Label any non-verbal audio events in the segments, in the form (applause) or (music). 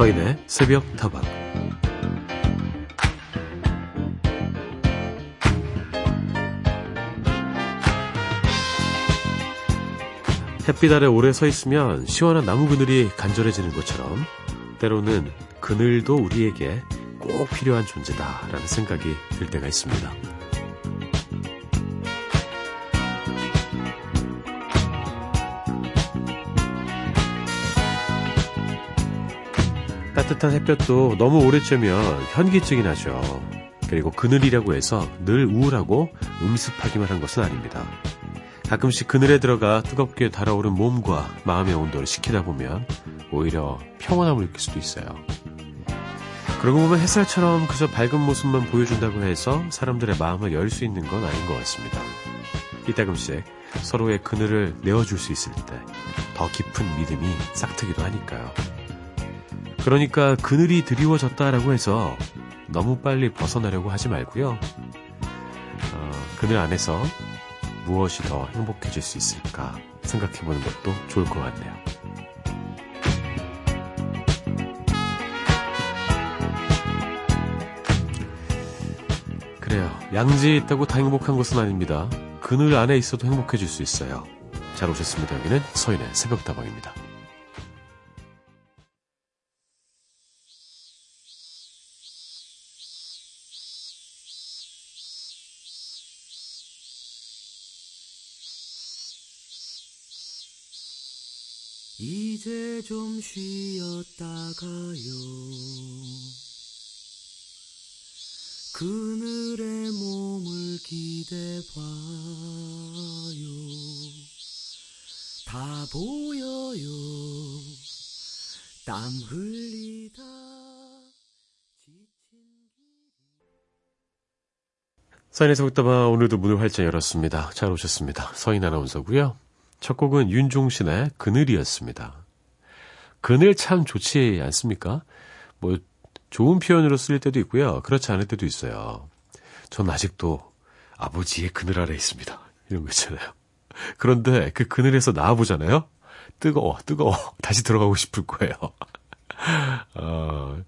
서인의 새벽 타박 햇빛 아래 오래 서 있으면 시원한 나무 그늘이 간절해지는 것처럼 때로는 그늘도 우리에게 꼭 필요한 존재다라는 생각이 들 때가 있습니다. 따뜻한 햇볕도 너무 오래 쬐면 현기증이 나죠. 그리고 그늘이라고 해서 늘 우울하고 음습하기만 한 것은 아닙니다. 가끔씩 그늘에 들어가 뜨겁게 달아오른 몸과 마음의 온도를 식히다 보면 오히려 평온함을 느낄 수도 있어요. 그러고 보면 햇살처럼 그저 밝은 모습만 보여준다고 해서 사람들의 마음을 열 수 있는 건 아닌 것 같습니다. 이따금씩 서로의 그늘을 내어줄 수 있을 때 더 깊은 믿음이 싹트기도 하니까요. 그러니까 그늘이 드리워졌다라고 해서 너무 빨리 벗어나려고 하지 말고요. 어, 그늘 안에서 무엇이 더 행복해질 수 있을까 생각해보는 것도 좋을 것 같네요. 그래요. 양지에 있다고 다 행복한 것은 아닙니다. 그늘 안에 있어도 행복해질 수 있어요. 잘 오셨습니다. 여기는 서인의 새벽다방입니다. 이제 좀 쉬었다가요. 그늘에 몸을 기대봐요. 다 보여요. 땀 흘리다. 서인의 새벽다방 오늘도 문을 활짝 열었습니다. 잘 오셨습니다. 서인 아나운서고요. 첫 곡은 윤종신의 그늘이었습니다. 그늘 참 좋지 않습니까? 뭐 좋은 표현으로 쓸 때도 있고요. 그렇지 않을 때도 있어요. 전 아직도 아버지의 그늘 아래 있습니다. 이런 거 있잖아요. 그런데 그 그늘에서 나와보잖아요. 뜨거워, 뜨거워. (laughs) 다시 들어가고 싶을 거예요. (laughs) 어,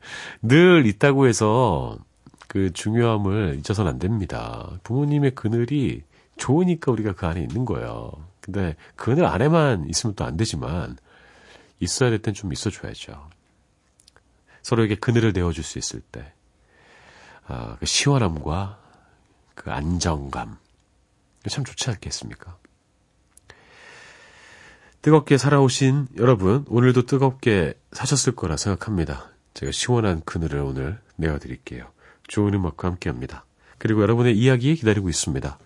늘 있다고 해서 그 중요함을 잊어서는 안 됩니다. 부모님의 그늘이 좋으니까 우리가 그 안에 있는 거예요. 근데 그늘 안에만 있으면 또 안 되지만 있어야 될 땐 좀 있어줘야죠. 서로에게 그늘을 내어줄 수 있을 때, 아, 그 시원함과 그 안정감, 참 좋지 않겠습니까? 뜨겁게 살아오신 여러분, 오늘도 뜨겁게 사셨을 거라 생각합니다. 제가 시원한 그늘을 오늘 내어드릴게요. 좋은 음악과 함께 합니다. 그리고 여러분의 이야기 기다리고 있습니다.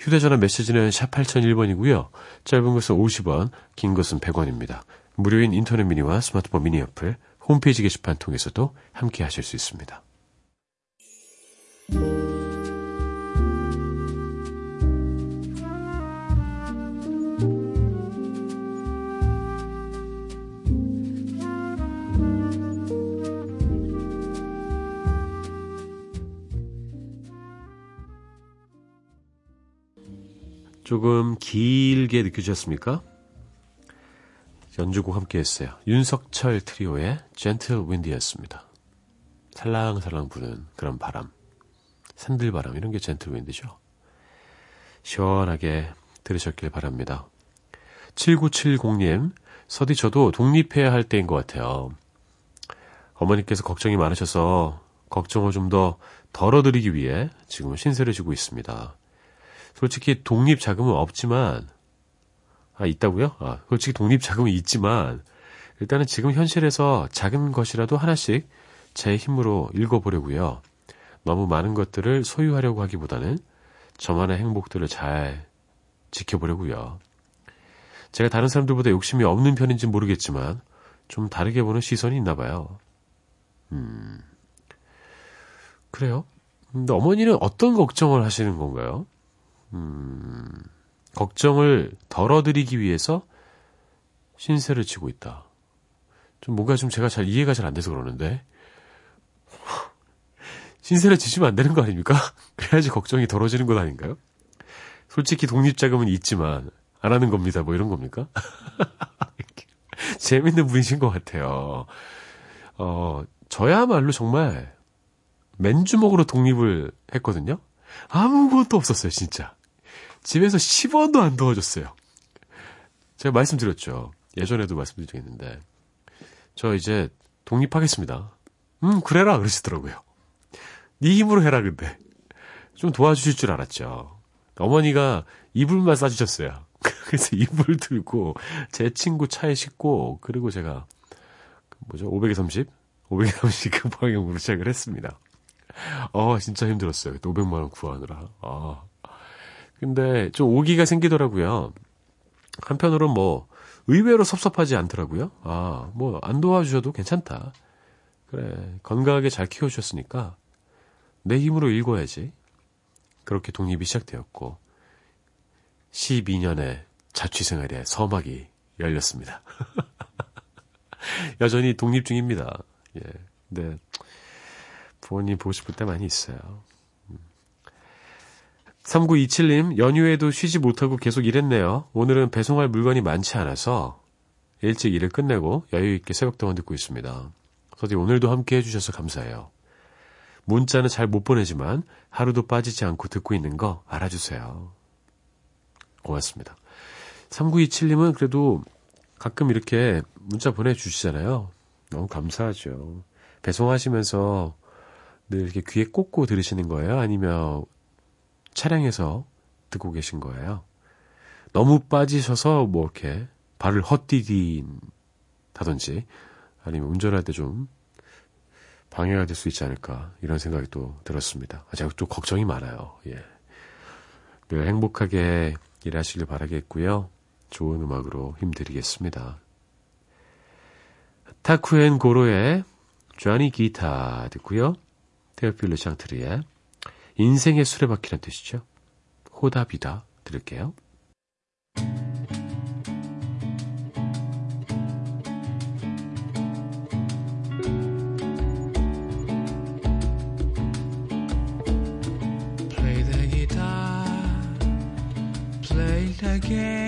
휴대전화 메시지는 샵 8001번이고요. 짧은 것은 50원, 긴 것은 100원입니다. 무료인 인터넷 미니와 스마트폰 미니 어플, 홈페이지 게시판 통해서도 함께 하실 수 있습니다. 조금 길게 느껴지셨습니까? 연주곡 함께 했어요. 윤석철 트리오의 젠틀 윈디였습니다. 살랑살랑 부는 그런 바람. 산들바람 이런 게 젠틀 윈드죠. 시원하게 들으셨길 바랍니다. 7970님, 서디 저도 독립해야 할 때인 것 같아요. 어머니께서 걱정이 많으셔서 걱정을 좀 더 덜어드리기 위해 지금 신세를 지고 있습니다. 솔직히 독립 자금은 없지만 아 있다고요? 아 솔직히 독립 자금은 있지만 일단은 지금 현실에서 작은 것이라도 하나씩 제 힘으로 읽어보려고요. 너무 많은 것들을 소유하려고 하기보다는 저만의 행복들을 잘 지켜보려고요. 제가 다른 사람들보다 욕심이 없는 편인지 모르겠지만 좀 다르게 보는 시선이 있나 봐요. 음. 그래요? 근데 어머니는 어떤 걱정을 하시는 건가요? 음, 걱정을 덜어드리기 위해서 신세를 지고 있다. 좀 뭔가 좀 제가 잘 이해가 잘 안 돼서 그러는데. (laughs) 신세를 지시면 안 되는 거 아닙니까? (laughs) 그래야지 걱정이 덜어지는 것 아닌가요? 솔직히 독립자금은 있지만, 안 하는 겁니다. 뭐 이런 겁니까? (laughs) 재밌는 분이신 것 같아요. 어, 저야말로 정말 맨주먹으로 독립을 했거든요. 아무것도 없었어요, 진짜. 집에서 10원도 안 도와줬어요. 제가 말씀드렸죠. 예전에도 말씀드린 적 있는데. 저 이제 독립하겠습니다. 음, 그래라, 그러시더라고요. 네 힘으로 해라, 근데. 좀 도와주실 줄 알았죠. 어머니가 이불만 싸주셨어요. (laughs) 그래서 이불 들고 제 친구 차에 싣고 그리고 제가 뭐죠? 500에 30? 500에 30 급방향으로 시작을 했습니다. 어, 진짜 힘들었어요. 500만 원 구하느라. 아. 근데 좀 오기가 생기더라고요. 한편으로는 뭐 의외로 섭섭하지 않더라고요. 아, 뭐 안 도와주셔도 괜찮다. 그래, 건강하게 잘 키워주셨으니까 내 힘으로 읽어야지. 그렇게 독립이 시작되었고 12년의 자취생활의 서막이 열렸습니다. (laughs) 여전히 독립 중입니다. 예. 근데 부모님 보고 싶을 때 많이 있어요. 3927님, 연휴에도 쉬지 못하고 계속 일했네요. 오늘은 배송할 물건이 많지 않아서 일찍 일을 끝내고 여유있게 새벽 동안 듣고 있습니다. 서디 오늘도 함께 해주셔서 감사해요. 문자는 잘 못 보내지만 하루도 빠지지 않고 듣고 있는 거 알아주세요. 고맙습니다. 3927님은 그래도 가끔 이렇게 문자 보내주시잖아요. 너무 감사하죠. 배송하시면서 늘 이렇게 귀에 꽂고 들으시는 거예요? 아니면 차량에서 듣고 계신 거예요? 너무 빠지셔서 뭐 이렇게 발을 헛디딘다든지 아니면 운전할 때 좀 방해가 될 수 있지 않을까 이런 생각이 또 들었습니다. 아, 제가 또 걱정이 많아요. 예. 늘 행복하게 일하시길 바라겠고요. 좋은 음악으로 힘드리겠습니다. 타쿠엔 고로의 쟈니 기타 듣고요. 테오필르 샹트리의 인생의 수레바퀴란 뜻이죠. 호답이다 들을게요. again.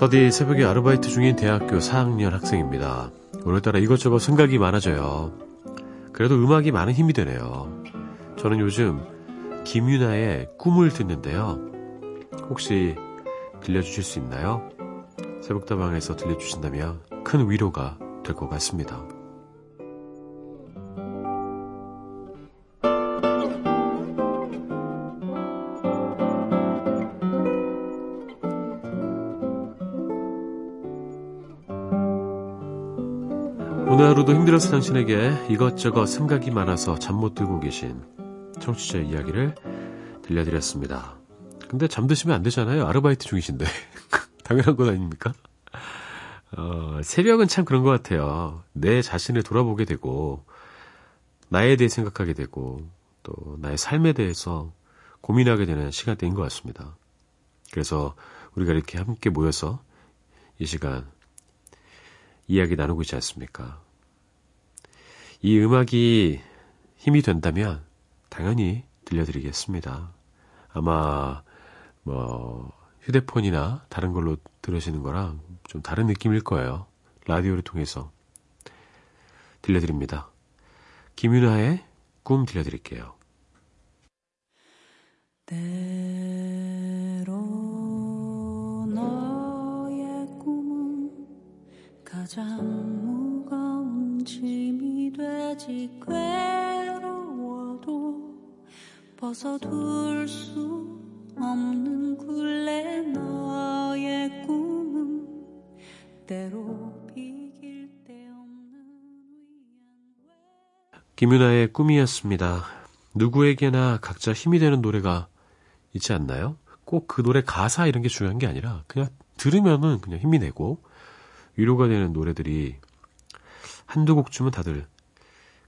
서디 새벽에 아르바이트 중인 대학교 4학년 학생입니다. 오늘따라 이것저것 생각이 많아져요. 그래도 음악이 많은 힘이 되네요. 저는 요즘 김유나의 꿈을 듣는데요. 혹시 들려주실 수 있나요? 새벽다방에서 들려주신다면 큰 위로가 될 것 같습니다. 하루도 힘들어서 당신에게 이것저것 생각이 많아서 잠 못 들고 계신 청취자 이야기를 들려드렸습니다. 근데 잠드시면 안 되잖아요. 아르바이트 중이신데. (laughs) 당연한 것 아닙니까? 어, 새벽은 참 그런 것 같아요. 내 자신을 돌아보게 되고, 나에 대해 생각하게 되고, 또 나의 삶에 대해서 고민하게 되는 시간대인 것 같습니다. 그래서 우리가 이렇게 함께 모여서 이 시간 이야기 나누고 있지 않습니까? 이 음악이 힘이 된다면 당연히 들려드리겠습니다. 아마 뭐 휴대폰이나 다른 걸로 들으시는 거랑 좀 다른 느낌일 거예요. 라디오를 통해서 들려드립니다. 김윤아의 꿈 들려드릴게요. 때로 가장 무거운 짐이 되지 괴로워도 벗어둘 수 없는 굴레 너의 꿈은 때로 비길 데 없는 김윤아의 꿈이었습니다. 누구에게나 각자 힘이 되는 노래가 있지 않나요? 꼭 그 노래 가사 이런 게 중요한 게 아니라 그냥 들으면은 그냥 힘이 되고 위로가 되는 노래들이 한두 곡쯤은 다들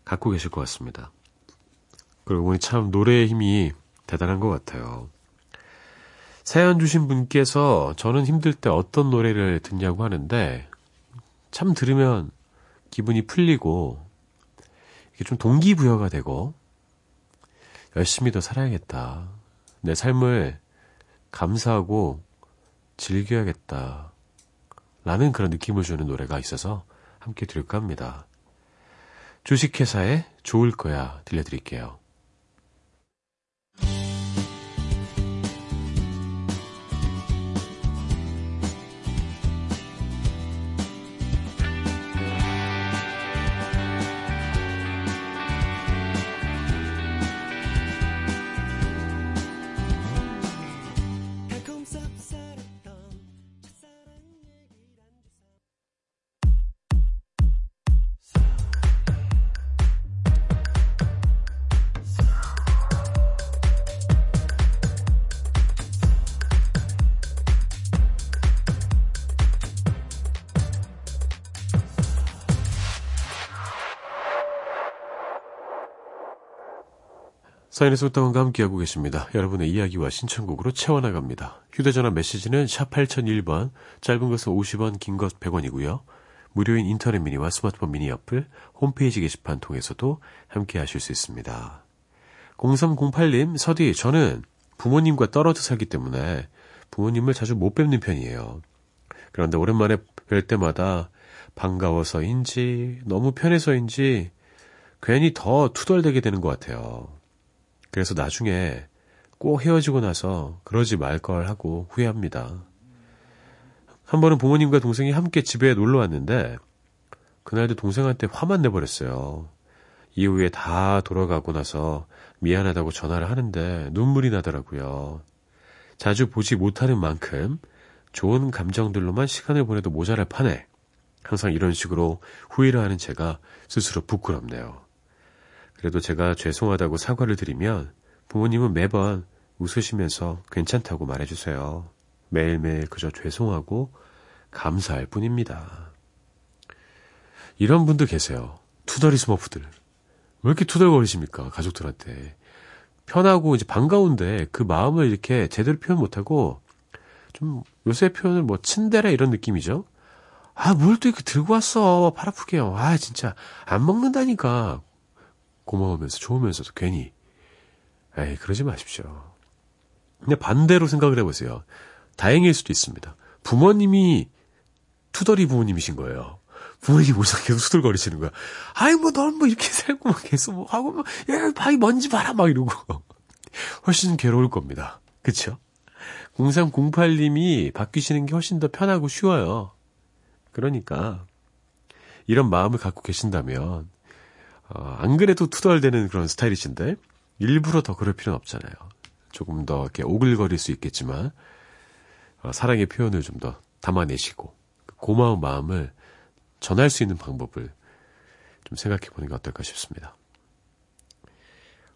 갖고 계실 것 같습니다. 그러고 보니 참 노래의 힘이 대단한 것 같아요. 사연 주신 분께서 저는 힘들 때 어떤 노래를 듣냐고 하는데 참 들으면 기분이 풀리고 이게 좀 동기부여가 되고 열심히 더 살아야겠다. 내 삶을 감사하고 즐겨야겠다. 라는 그런 느낌을 주는 노래가 있어서 함께 들을까 합니다. 주식회사의 좋을 거야 들려드릴게요. 사인의 속담과 함께하고 계십니다. 여러분의 이야기와 신청곡으로 채워나갑니다. 휴대전화 메시지는 샵 8001번, 짧은 것은 50원, 긴 것 100원이고요. 무료인 인터넷 미니와 스마트폰 미니 어플, 홈페이지 게시판 통해서도 함께 하실 수 있습니다. 0308님, 서디, 저는 부모님과 떨어져 살기 때문에 부모님을 자주 못 뵙는 편이에요. 그런데 오랜만에 뵐 때마다 반가워서인지, 너무 편해서인지, 괜히 더 투덜대게 되는 것 같아요. 그래서 나중에 꼭 헤어지고 나서 그러지 말 걸 하고 후회합니다. 한 번은 부모님과 동생이 함께 집에 놀러 왔는데 그날도 동생한테 화만 내버렸어요. 이후에 다 돌아가고 나서 미안하다고 전화를 하는데 눈물이 나더라고요. 자주 보지 못하는 만큼 좋은 감정들로만 시간을 보내도 모자랄 판에 항상 이런 식으로 후회를 하는 제가 스스로 부끄럽네요. 그래도 제가 죄송하다고 사과를 드리면 부모님은 매번 웃으시면서 괜찮다고 말해주세요. 매일매일 그저 죄송하고 감사할 뿐입니다. 이런 분들 계세요. 투덜이 스머프들. 왜 이렇게 투덜거리십니까? 가족들한테. 편하고 이제 반가운데 그 마음을 이렇게 제대로 표현 못하고 좀 요새 표현을 뭐 친데레 이런 느낌이죠. 아, 뭘 또 이렇게 들고 왔어. 팔 아프게요. 아, 진짜. 안 먹는다니까. 고마우면서 좋으면서도 괜히 에이 그러지 마십시오. 근데 반대로 생각을 해보세요. 다행일 수도 있습니다. 부모님이 투덜이 부모님이신 거예요. 부모님 오셔서 계속 투덜거리시는 거야. 아이 뭐 넌 뭐 이렇게 살고 막 계속 뭐 하고 뭐야 바위 먼지 봐라 막 이러고 훨씬 괴로울 겁니다. 그쵸? 0308님이 바뀌시는 게 훨씬 더 편하고 쉬워요. 그러니까 이런 마음을 갖고 계신다면 어, 안 그래도 투덜대는 그런 스타일이신데 일부러 더 그럴 필요는 없잖아요. 조금 더 이렇게 오글거릴 수 있겠지만 어, 사랑의 표현을 좀 더 담아내시고 그 고마운 마음을 전할 수 있는 방법을 좀 생각해 보는 게 어떨까 싶습니다.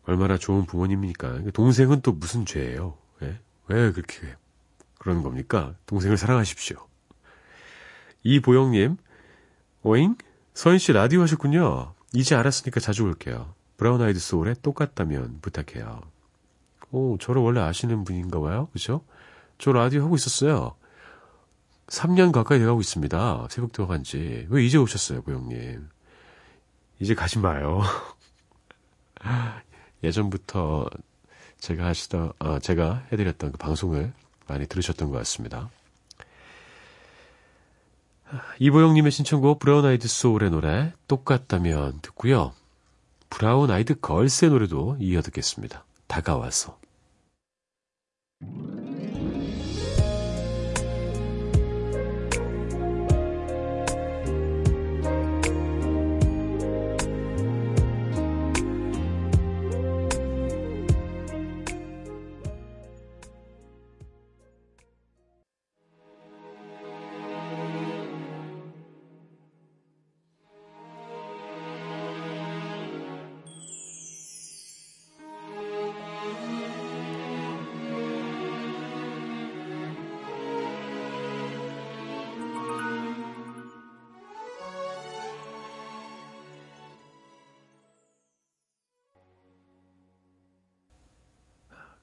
얼마나 좋은 부모님입니까 동생은 또 무슨 죄예요? 예? 왜 그렇게 그러는 겁니까? 동생을 사랑하십시오. 이보영님, 오잉? 서인 씨 라디오 하셨군요. 이제 알았으니까 자주 올게요. 브라운 아이드 소울의 똑같다면 부탁해요. 오, 저를 원래 아시는 분인가 봐요. 그죠? 저 라디오 하고 있었어요. 3년 가까이 돼가고 있습니다. 새벽도 간 지. 왜 이제 오셨어요, 보영님? 이제 가지 마요. (laughs) 예전부터 제가 하시던, 아, 제가 해드렸던 그 방송을 많이 들으셨던 것 같습니다. 이보영님의 신청곡 브라운 아이드 소울의 노래 똑같다면 듣고요. 브라운 아이드 걸스의 노래도 이어 듣겠습니다. 다가와서.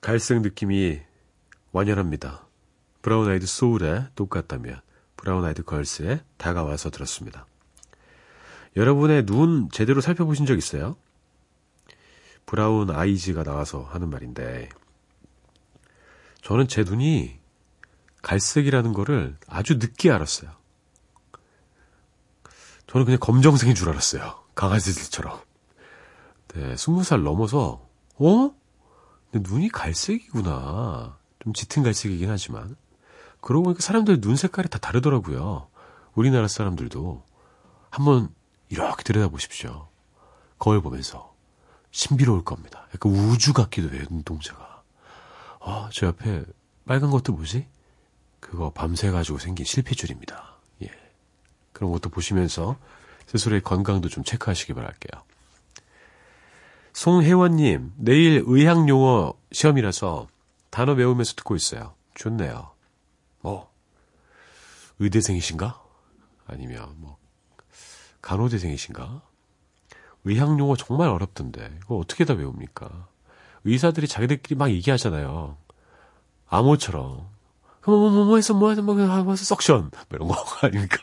갈색 느낌이 완연합니다. 브라운 아이드 소울의 똑같다면 브라운 아이드 걸스의 다가와서 들었습니다. 여러분의 눈 제대로 살펴보신 적 있어요? 브라운 아이즈가 나와서 하는 말인데 저는 제 눈이 갈색이라는 거를 아주 늦게 알았어요. 저는 그냥 검정색인 줄 알았어요. 강아지들처럼. 네, 스무 살 넘어서 어? 근데 눈이 갈색이구나. 좀 짙은 갈색이긴 하지만. 그러고 보니까 사람들 눈 색깔이 다 다르더라고요. 우리나라 사람들도. 한번 이렇게 들여다보십시오. 거울 보면서. 신비로울 겁니다. 약간 우주 같기도 해요, 눈동자가. 아, 저 옆에 빨간 것도 뭐지? 그거 밤새 가지고 생긴 실핏줄입니다. 예. 그런 것도 보시면서 스스로의 건강도 좀 체크하시기 바랄게요. 송혜원님, 내일 의학용어 시험이라서 단어 외우면서 듣고 있어요. 좋네요. 뭐, 의대생이신가? 아니면 뭐, 간호대생이신가? 의학용어 정말 어렵던데, 이거 어떻게 다 외웁니까? 의사들이 자기들끼리 막 얘기하잖아요. 암호처럼. 뭐, 뭐, 뭐, 뭐 해서, 뭐뭐 석션. 뭐 이런 거 (laughs) 아닙니까?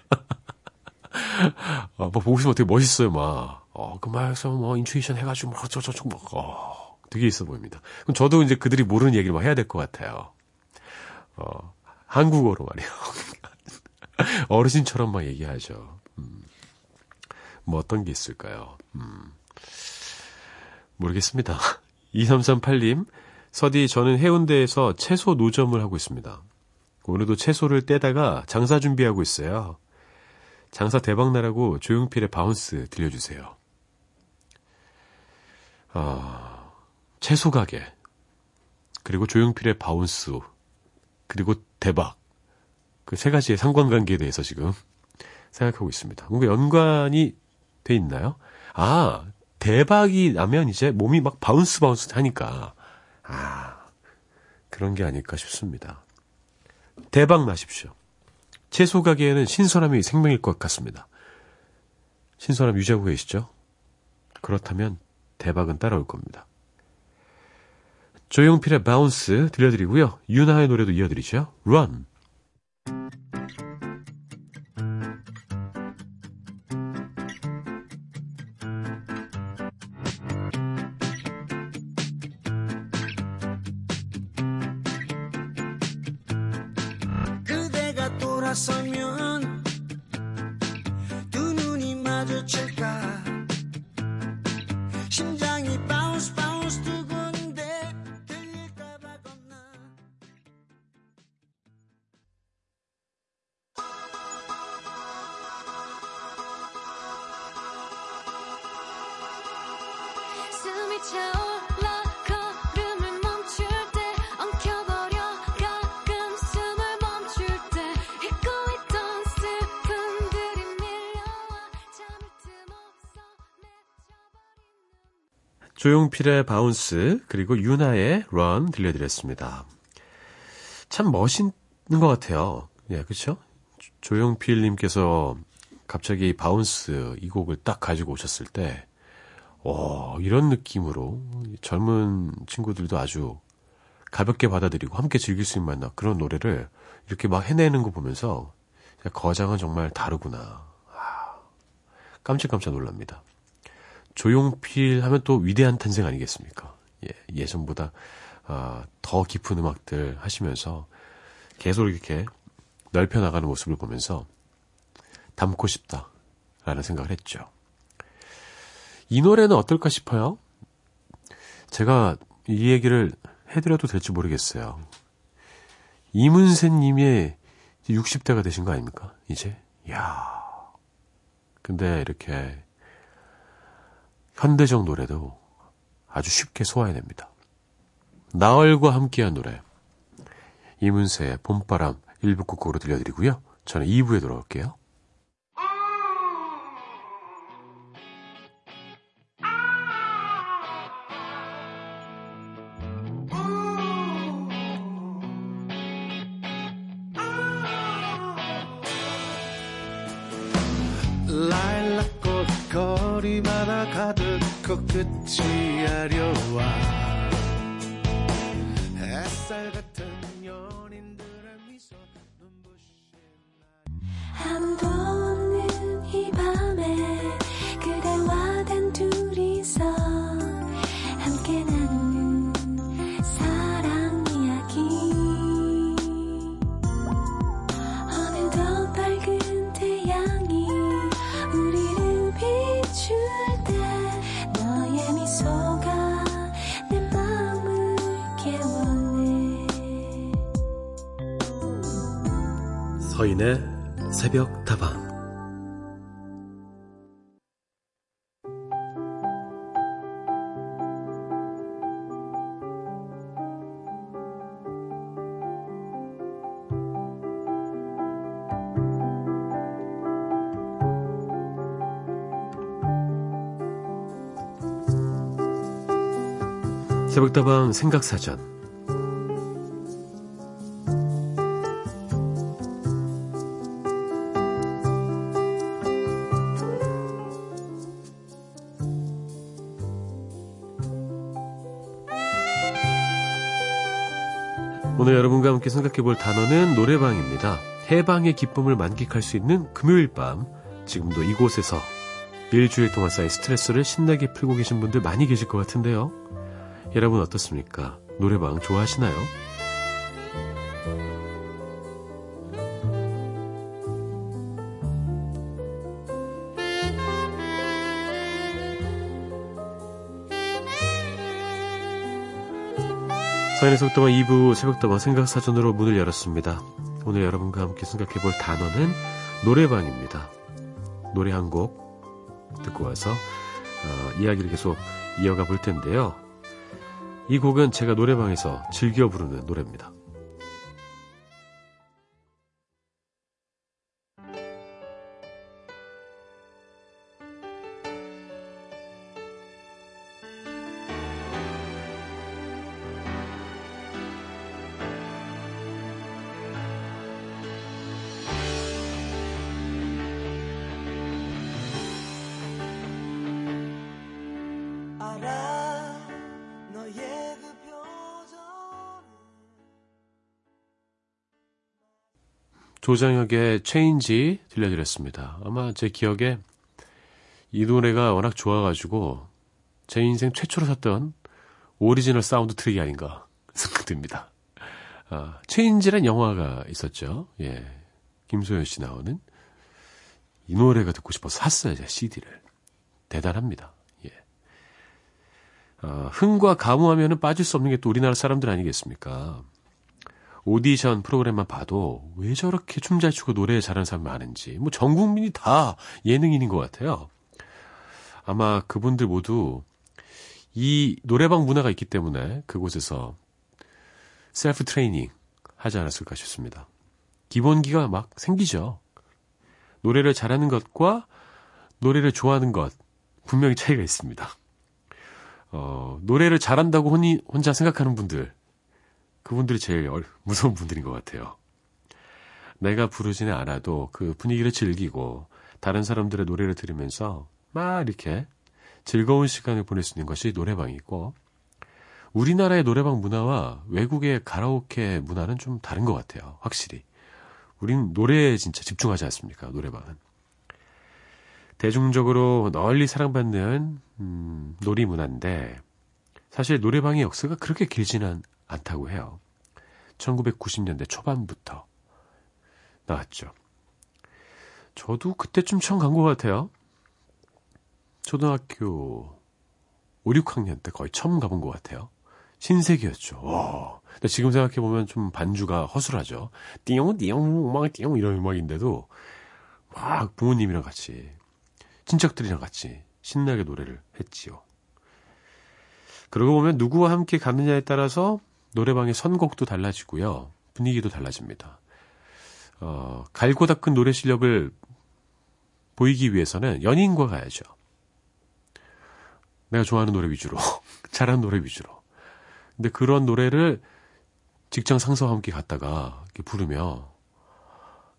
아, 뭐 보고 싶으면 되게 멋있어요, 막. 어, 그 말에서 뭐 인투이션 해가지고 뭐 어쩌저쩌고 뭐, 어, 되게 있어 보입니다. 그럼 저도 이제 그들이 모르는 얘기를 막 해야 될 것 같아요. 어, 한국어로 말이에요. (laughs) 어르신처럼 막 얘기하죠. 음, 뭐 어떤 게 있을까요? 음, 모르겠습니다. (laughs) 2338님, 서디, 저는 해운대에서 채소 노점을 하고 있습니다. 오늘도 채소를 떼다가 장사 준비하고 있어요. 장사 대박 나라고 조용필의 Bounce 들려주세요. 아, 채소 가게. 그리고 조용필의 Bounce. 그리고 대박. 그 세 가지의 상관관계에 대해서 지금 생각하고 있습니다. 뭔가 연관이 돼 있나요? 아, 대박이 나면 이제 몸이 막 bounce bounce 하니까. 아, 그런 게 아닐까 싶습니다. 대박 나십시오. 채소 가게에는 신선함이 생명일 것 같습니다. 신선함 유지하고 계시죠? 그렇다면 대박은 따라올 겁니다. 조용필의 Bounce 들려드리고요. 윤하의 노래도 이어드리죠. Run. 조용필의 Bounce 그리고 윤하의 Run 들려드렸습니다. 참 멋있는 것 같아요. 예, 그렇죠? 조용필님께서 갑자기 Bounce 이 곡을 딱 가지고 오셨을 때, 어, 이런 느낌으로 젊은 친구들도 아주 가볍게 받아들이고 함께 즐길 수 있는 그런 노래를 이렇게 막 해내는 거 보면서 거장은 정말 다르구나. 아, 깜짝깜짝 놀랍니다. 조용필 하면 또 위대한 탄생 아니겠습니까? 예, 예전보다 아, 더 깊은 음악들 하시면서 계속 이렇게 넓혀 나가는 모습을 보면서 닮고 싶다라는 생각을 했죠. 이 노래는 어떨까 싶어요? 제가 이 얘기를 해드려도 될지 모르겠어요. 이문세 님의 60대가 되신 거 아닙니까? 이제? 야 근데 이렇게 현대적 노래도 아주 쉽게 소화해냅니다. 나얼과 함께한 노래. 이문세의 봄바람 1부 끝곡으로 들려드리고요. 저는 2부에 돌아올게요. 서인의 새벽 다방. 새벽다방 생각사전 생각해 볼 단어는 노래방입니다. 해방의 기쁨을 만끽할 수 있는 금요일 밤 지금도 이곳에서 일주일 동안 쌓인 스트레스를 신나게 풀고 계신 분들 많이 계실 것 같은데요. 여러분 어떻습니까? 노래방 좋아하시나요? 서인의 속도만 2부 새벽다방 생각사전으로 문을 열었습니다. 오늘 여러분과 함께 생각해볼 단어는 노래방입니다. 노래 한 곡 듣고 와서 어, 이야기를 계속 이어가 볼 텐데요. 이 곡은 제가 노래방에서 즐겨 부르는 노래입니다. 조장혁의 Change 들려드렸습니다. 아마 제 기억에 이 노래가 워낙 좋아가지고 제 인생 최초로 샀던 오리지널 사운드 트랙이 아닌가 (laughs) 생각됩니다. 아, Change란 영화가 있었죠. 예. 김소연 씨 나오는 이 노래가 듣고 싶어서 샀어요, 제 CD를. 대단합니다. 예. 아, 흥과 가무하면은 빠질 수 없는 게 또 우리나라 사람들 아니겠습니까? 오디션 프로그램만 봐도 왜 저렇게 춤 잘 추고 노래 잘하는 사람이 많은지 뭐 전 국민이 다 예능인인 것 같아요. 아마 그분들 모두 이 노래방 문화가 있기 때문에 그곳에서 셀프 트레이닝 하지 않았을까 싶습니다. 기본기가 막 생기죠. 노래를 잘하는 것과 노래를 좋아하는 것 분명히 차이가 있습니다. 어, 노래를 잘한다고 혼이, 혼자 생각하는 분들 그분들이 제일 얼- (laughs) 무서운 분들인 것 같아요. 내가 부르지는 않아도 그 분위기를 즐기고 다른 사람들의 노래를 들으면서 막 이렇게 즐거운 시간을 보낼 수 있는 것이 노래방이고 우리나라의 노래방 문화와 외국의 가라오케 문화는 좀 다른 것 같아요. 확실히. 우린 노래에 진짜 집중하지 않습니까? 노래방은. 대중적으로 널리 사랑받는 음, 놀이 문화인데 사실 노래방의 역사가 그렇게 길지는 않다고 해요. 1990년대 초반부터 나왔죠. 저도 그때쯤 처음 간 것 같아요. 초등학교 5, 6학년 때 거의 처음 가본 것 같아요. 신세계였죠. 와. 근데 지금 생각해보면 좀 반주가 허술하죠. 띠용, 띠용, 음악, 띠용 이런 음악인데도 막 부모님이랑 같이, 친척들이랑 같이 신나게 노래를 했지요. 그러고 보면 누구와 함께 가느냐에 따라서 노래방의 선곡도 달라지고요. 분위기도 달라집니다. 어, 갈고 닦은 노래 실력을 보이기 위해서는 연인과 가야죠. 내가 좋아하는 노래 위주로, (laughs) 잘하는 노래 위주로. 근데 그런 노래를 직장 상사와 함께 갔다가 부르며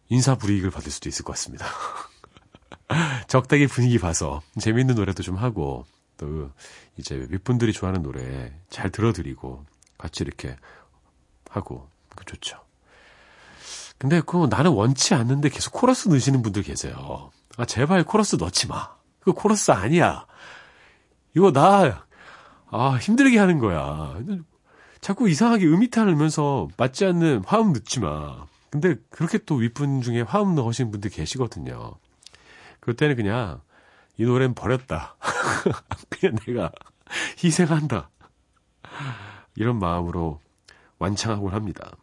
인사 불이익을 받을 수도 있을 것 같습니다. (laughs) 적당히 분위기 봐서 재밌는 노래도 좀 하고 또 이제 윗분들이 좋아하는 노래 잘 들어드리고 같이 이렇게 하고 그 좋죠. 근데 그 나는 원치 않는데 계속 코러스 넣으시는 분들 계세요. 아 제발 코러스 넣지 마. 그 코러스 아니야. 이거 나 아, 힘들게 하는 거야. 자꾸 이상하게 음이탈 넣으면서 맞지 않는 화음 넣지 마. 근데 그렇게 또 윗분 중에 화음 넣으신 분들 계시거든요. 그때는 그냥 이 노래는 버렸다. (laughs) 그냥 내가 희생한다. 이런 마음으로 완창하곤 합니다.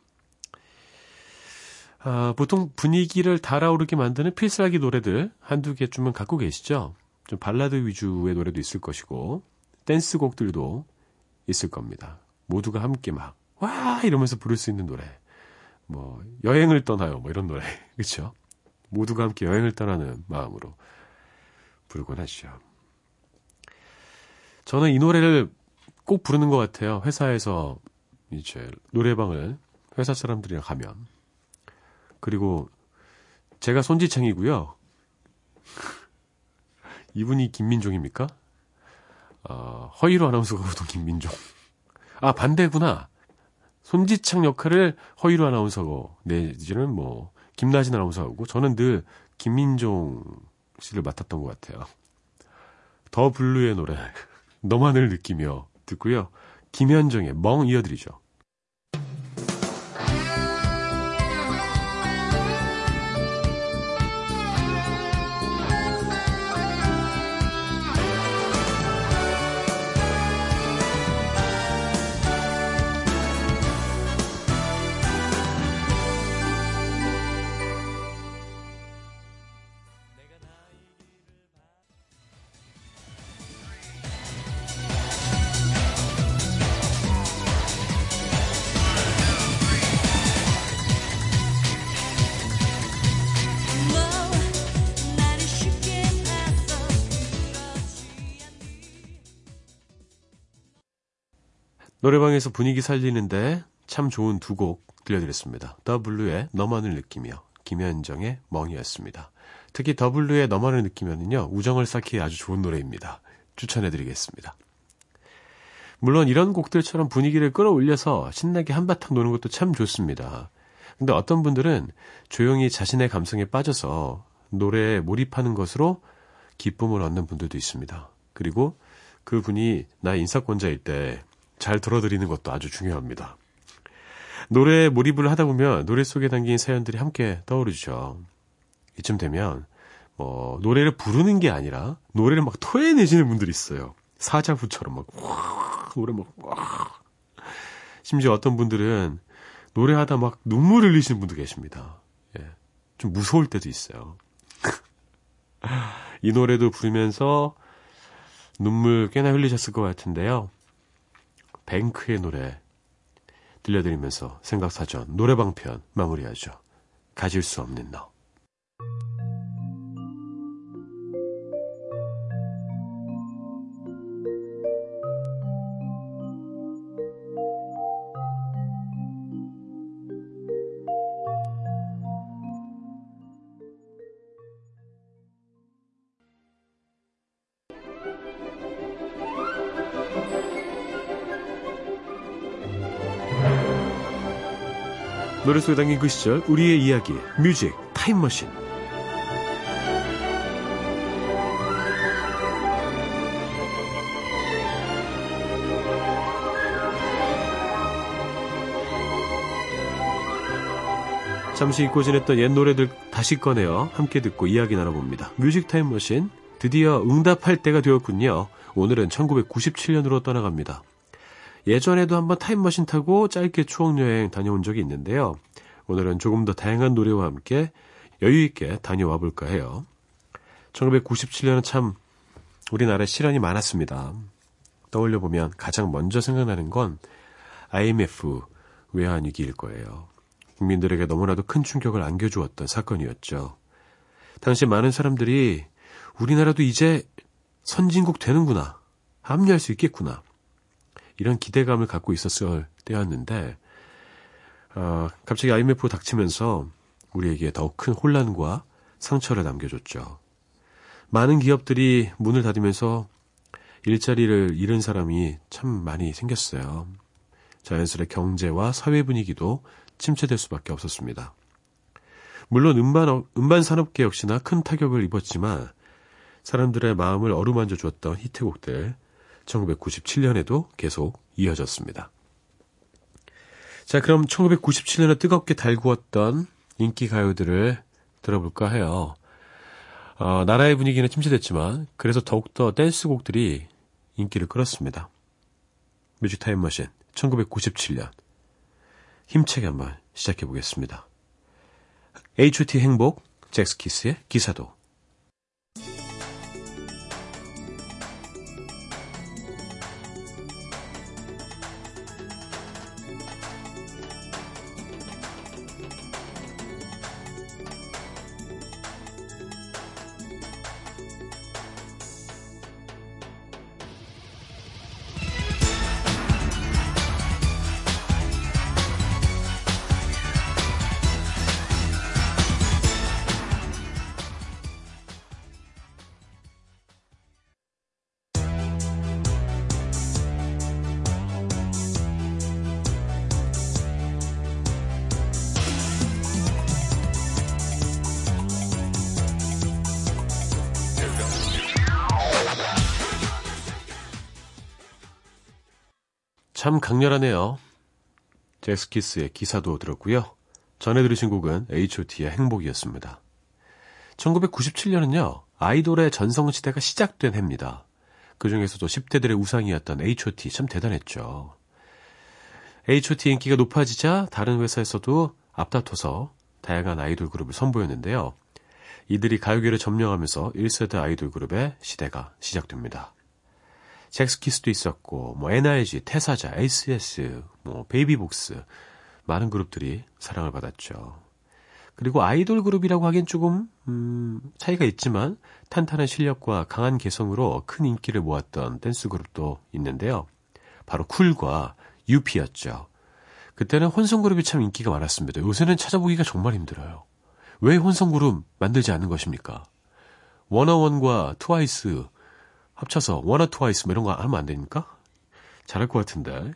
아, 보통 분위기를 달아오르게 만드는 필살기 노래들 한두 개쯤은 갖고 계시죠? 좀 발라드 위주의 노래도 있을 것이고, 댄스곡들도 있을 겁니다. 모두가 함께 막, 와! 이러면서 부를 수 있는 노래. 뭐, 여행을 떠나요. 뭐 이런 노래. (laughs) 그쵸? 모두가 함께 여행을 떠나는 마음으로 부르곤 하시죠. 저는 이 노래를 꼭 부르는 것 같아요. 회사에서 이제 노래방을 회사 사람들이랑 가면. 그리고 제가 손지창이고요. (laughs) 이분이 김민종입니까? 어, 허이로 아나운서가 보던 김민종. 아, 반대구나. 손지창 역할을 허이로 아나운서고, 내지는 뭐, 김나진 아나운서하고, 저는 늘 김민종 씨를 맡았던 것 같아요. 더 블루의 노래, 너만을 느끼며 듣고요. 김현정의 멍 이어드리죠. 노래방에서 분위기 살리는데 참 좋은 두 곡 들려드렸습니다. 더블루의 너만을 느끼며 김현정의 멍이었습니다. 특히 더블루의 너만을 느끼면은요 우정을 쌓기에 아주 좋은 노래입니다. 추천해드리겠습니다. 물론 이런 곡들처럼 분위기를 끌어올려서 신나게 한바탕 노는 것도 참 좋습니다. 근데 어떤 분들은 조용히 자신의 감성에 빠져서 노래에 몰입하는 것으로 기쁨을 얻는 분들도 있습니다. 그리고 그 분이 나 인사권자일 때 잘 들어드리는 것도 아주 중요합니다. 노래에 몰입을 하다 보면 노래 속에 담긴 사연들이 함께 떠오르죠. 이쯤 되면 뭐 노래를 부르는 게 아니라 노래를 막 토해내시는 분들이 있어요. 사자부처럼 막 와, 노래 막 와. 심지어 어떤 분들은 노래하다 막 눈물 흘리시는 분도 계십니다. 예. 좀 무서울 때도 있어요. (laughs) 이 노래도 부르면서 눈물 꽤나 흘리셨을 것 같은데요. 뱅크의 노래 들려드리면서 생각사전 노래방 편 마무리하죠. 가질 수 없는 너. 노래 속에 담긴 그 시절 우리의 이야기 music 타임머신 잠시 잊고 지냈던 옛 노래들 다시 꺼내어 함께 듣고 이야기 나눠봅니다. music 타임머신 드디어 응답할 때가 되었군요. 오늘은 1997년으로 떠나갑니다. 예전에도 한번 타임머신 타고 짧게 추억여행 다녀온 적이 있는데요. 오늘은 조금 더 다양한 노래와 함께 여유있게 다녀와 볼까 해요. 1997년은 참 우리나라에 시련이 많았습니다. 떠올려보면 가장 먼저 생각나는 건 IMF 외환위기일 거예요. 국민들에게 너무나도 큰 충격을 안겨주었던 사건이었죠. 당시 많은 사람들이 우리나라도 이제 선진국 되는구나. 합류할 수 있겠구나. 이런 기대감을 갖고 있었을 때였는데, 어, 갑자기 IMF 닥치면서 우리에게 더욱 큰 혼란과 상처를 남겨줬죠. 많은 기업들이 문을 닫으면서 일자리를 잃은 사람이 참 많이 생겼어요. 자연스레 경제와 사회 분위기도 침체될 수밖에 없었습니다. 물론 음반, 음반 산업계 역시나 큰 타격을 입었지만 사람들의 마음을 어루만져 주었던 히트곡들 1997년에도 계속 이어졌습니다. 자, 그럼 1997년에 뜨겁게 달구었던 인기 가요들을 들어볼까 해요. 어, 나라의 분위기는 침체됐지만 그래서 더욱더 댄스곡들이 인기를 끌었습니다. 뮤직 타임머신 1997년 힘차게 한번 시작해 보겠습니다. H.O.T 행복 잭스키스의 기사도 참 강렬하네요. 잭스키스의 기사도 들었고요. 전에 들으신 곡은 H.O.T의 행복이었습니다. 1997년은요, 아이돌의 전성시대가 시작된 해입니다. 그 중에서도 10대들의 우상이었던 H.O.T 참 대단했죠. H.O.T 인기가 높아지자 다른 회사에서도 앞다퉈서 다양한 아이돌 그룹을 선보였는데요. 이들이 가요계를 점령하면서 1세대 아이돌 그룹의 시대가 시작됩니다. 젝스키스도 있었고, 뭐, NRG, 태사자, SES, 뭐, 베이비복스, 많은 그룹들이 사랑을 받았죠. 그리고 아이돌 그룹이라고 하기엔 조금, 음, 차이가 있지만, 탄탄한 실력과 강한 개성으로 큰 인기를 모았던 댄스 그룹도 있는데요. 바로 쿨과 UP였죠. 그때는 혼성 그룹이 참 인기가 많았습니다. 요새는 찾아보기가 정말 힘들어요. 왜 혼성 그룹 만들지 않는 것입니까? 워너원과 트와이스, 합쳐서 원어 트와이스 뭐 이런 거 하면 안 됩니까? 잘할 것 같은데.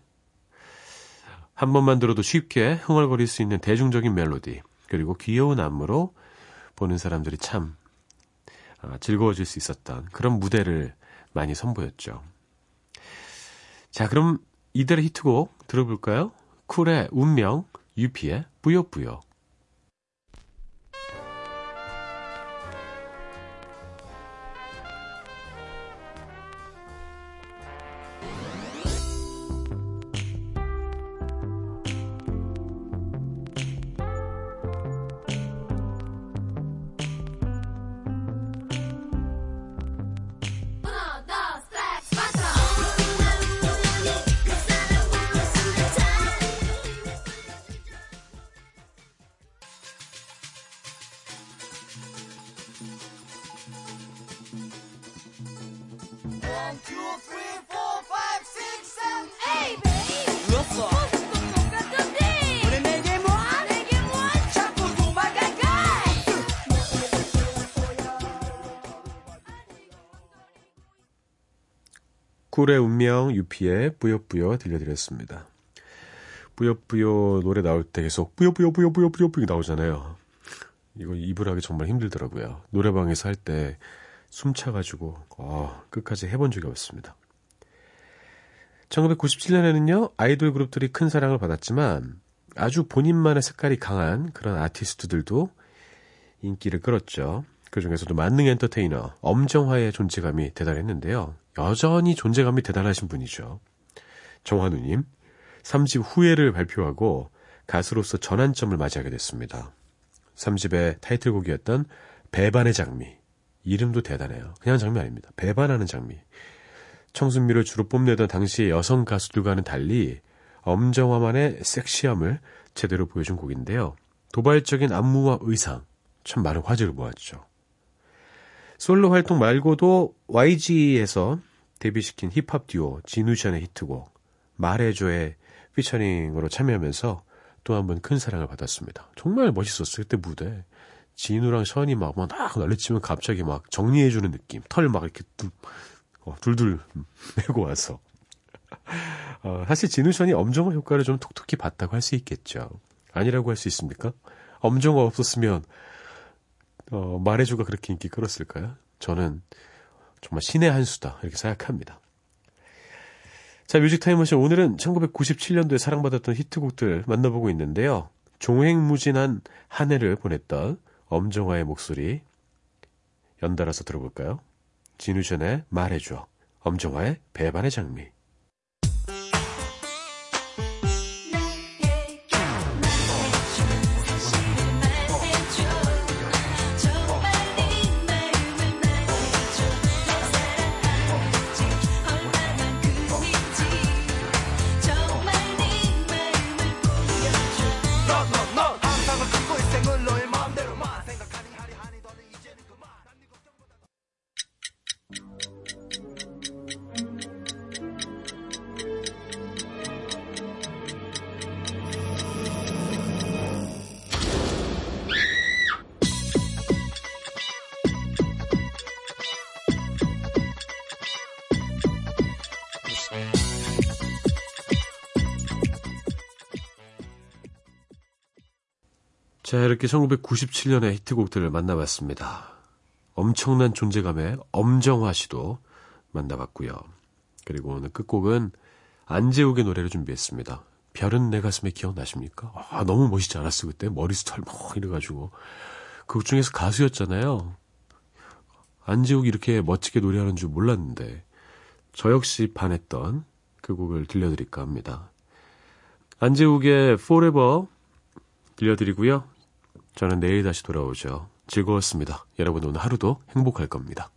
한 번만 들어도 쉽게 흥얼거릴 수 있는 대중적인 멜로디 그리고 귀여운 안무로 보는 사람들이 참 아, 즐거워질 수 있었던 그런 무대를 많이 선보였죠. 자, 그럼 이들의 히트곡 들어볼까요? 쿨의 운명, 유피의 뿌요뿌요. 유피의 뿌요뿌요 들려드렸습니다. 뿌요뿌요 노래 나올 때 계속 뿌요 뿌요뿌요 뿌요뿌요 나오잖아요. 이거 입을 하기 정말 힘들더라고요. 노래방에서 할 때 숨 차가지고 어, 끝까지 해본 적이 없습니다. 1997년에는요 아이돌 그룹들이 큰 사랑을 받았지만 아주 본인만의 색깔이 강한 그런 아티스트들도 인기를 끌었죠. 그 중에서도 만능 엔터테이너 엄정화의 존재감이 대단했는데요. 여전히 존재감이 대단하신 분이죠. 정환우님, 3집 후회를 발표하고 가수로서 전환점을 맞이하게 됐습니다. 3집의 타이틀곡이었던 배반의 장미. 이름도 대단해요. 그냥 장미 아닙니다. 배반하는 장미. 청순미를 주로 뽐내던 당시의 여성 가수들과는 달리 엄정화만의 섹시함을 제대로 보여준 곡인데요. 도발적인 안무와 의상, 참 많은 화제를 모았죠. 솔로 활동 말고도 YG에서 데뷔시킨 힙합 듀오 진우션의 히트곡 말해줘의 피처링으로 참여하면서 또 한 번 큰 사랑을 받았습니다. 정말 멋있었어요. 그때 무대. 진우랑 션이 막, 막, 막 난리치면 갑자기 막 정리해주는 느낌. 털 막 이렇게 둘, 어, 둘둘 (laughs) 메고 와서. 어, 사실 진우션이 엄정화 효과를 좀 톡톡히 봤다고 할 수 있겠죠. 아니라고 할 수 있습니까? 엄정화 없었으면 어, 말해줘가 그렇게 인기 끌었을까요? 저는 정말 신의 한 수다 이렇게 생각합니다. 자, 뮤직 타임머신 오늘은 1997년도에 사랑받았던 히트곡들 만나보고 있는데요. 종횡무진한 한 해를 보냈던 엄정화의 목소리 연달아서 들어볼까요? 진우션의 말해줘, 엄정화의 배반의 장미. 자, 이렇게 1997년의 히트곡들을 만나봤습니다. 엄청난 존재감의 엄정화 씨도 만나봤고요. 그리고 오늘 끝곡은 안재욱의 노래를 준비했습니다. 별은 내 가슴에 기억나십니까? 아, 너무 멋있지 않았어, 그때? 머리 스타일 막 이래가지고. 그 중에서 가수였잖아요. 안재욱이 이렇게 멋지게 노래하는 줄 몰랐는데, 저 역시 반했던 그 곡을 들려드릴까 합니다. 안재욱의 Forever 들려드리고요. 저는 내일 다시 돌아오죠. 즐거웠습니다. 여러분 오늘 하루도 행복할 겁니다.